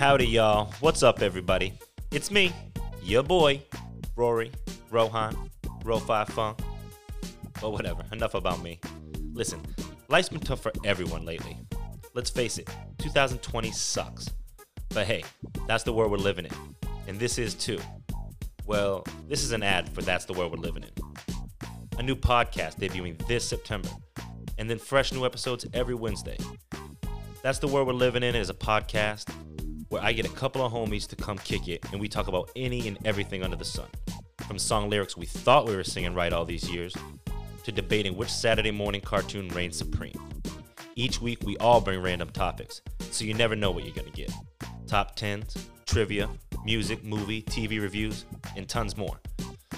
Howdy, y'all. What's up, everybody? It's me, your boy, Rory, Rohan, Ro5 Funk. But whatever, enough about me. Listen, life's been tough for everyone lately. Let's face it, 2020 sucks. But hey, that's the world we're living in. And this is too. Well, this is an ad for That's the World We're Living In. A new podcast debuting this September, and then fresh new episodes every Wednesday. That's the World We're Living In is a podcast where I get a couple of homies to come kick it and we talk about any and everything under the sun. From song lyrics we thought we were singing right all these years, to debating which Saturday morning cartoon reigns supreme. Each week we all bring random topics, so you never know what you're gonna get. Top 10s, trivia, music, movie, TV reviews, and tons more.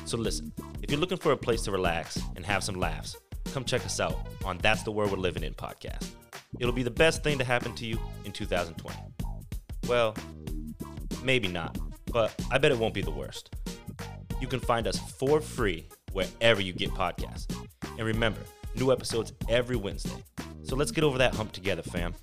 So listen, if you're looking for a place to relax and have some laughs, come check us out on That's the World We're Living In podcast. It'll be the best thing to happen to you in 2020. Well, maybe not, but I bet it won't be the worst. You can find us for free wherever you get podcasts. And remember, new episodes every Wednesday. So let's get over that hump together, fam.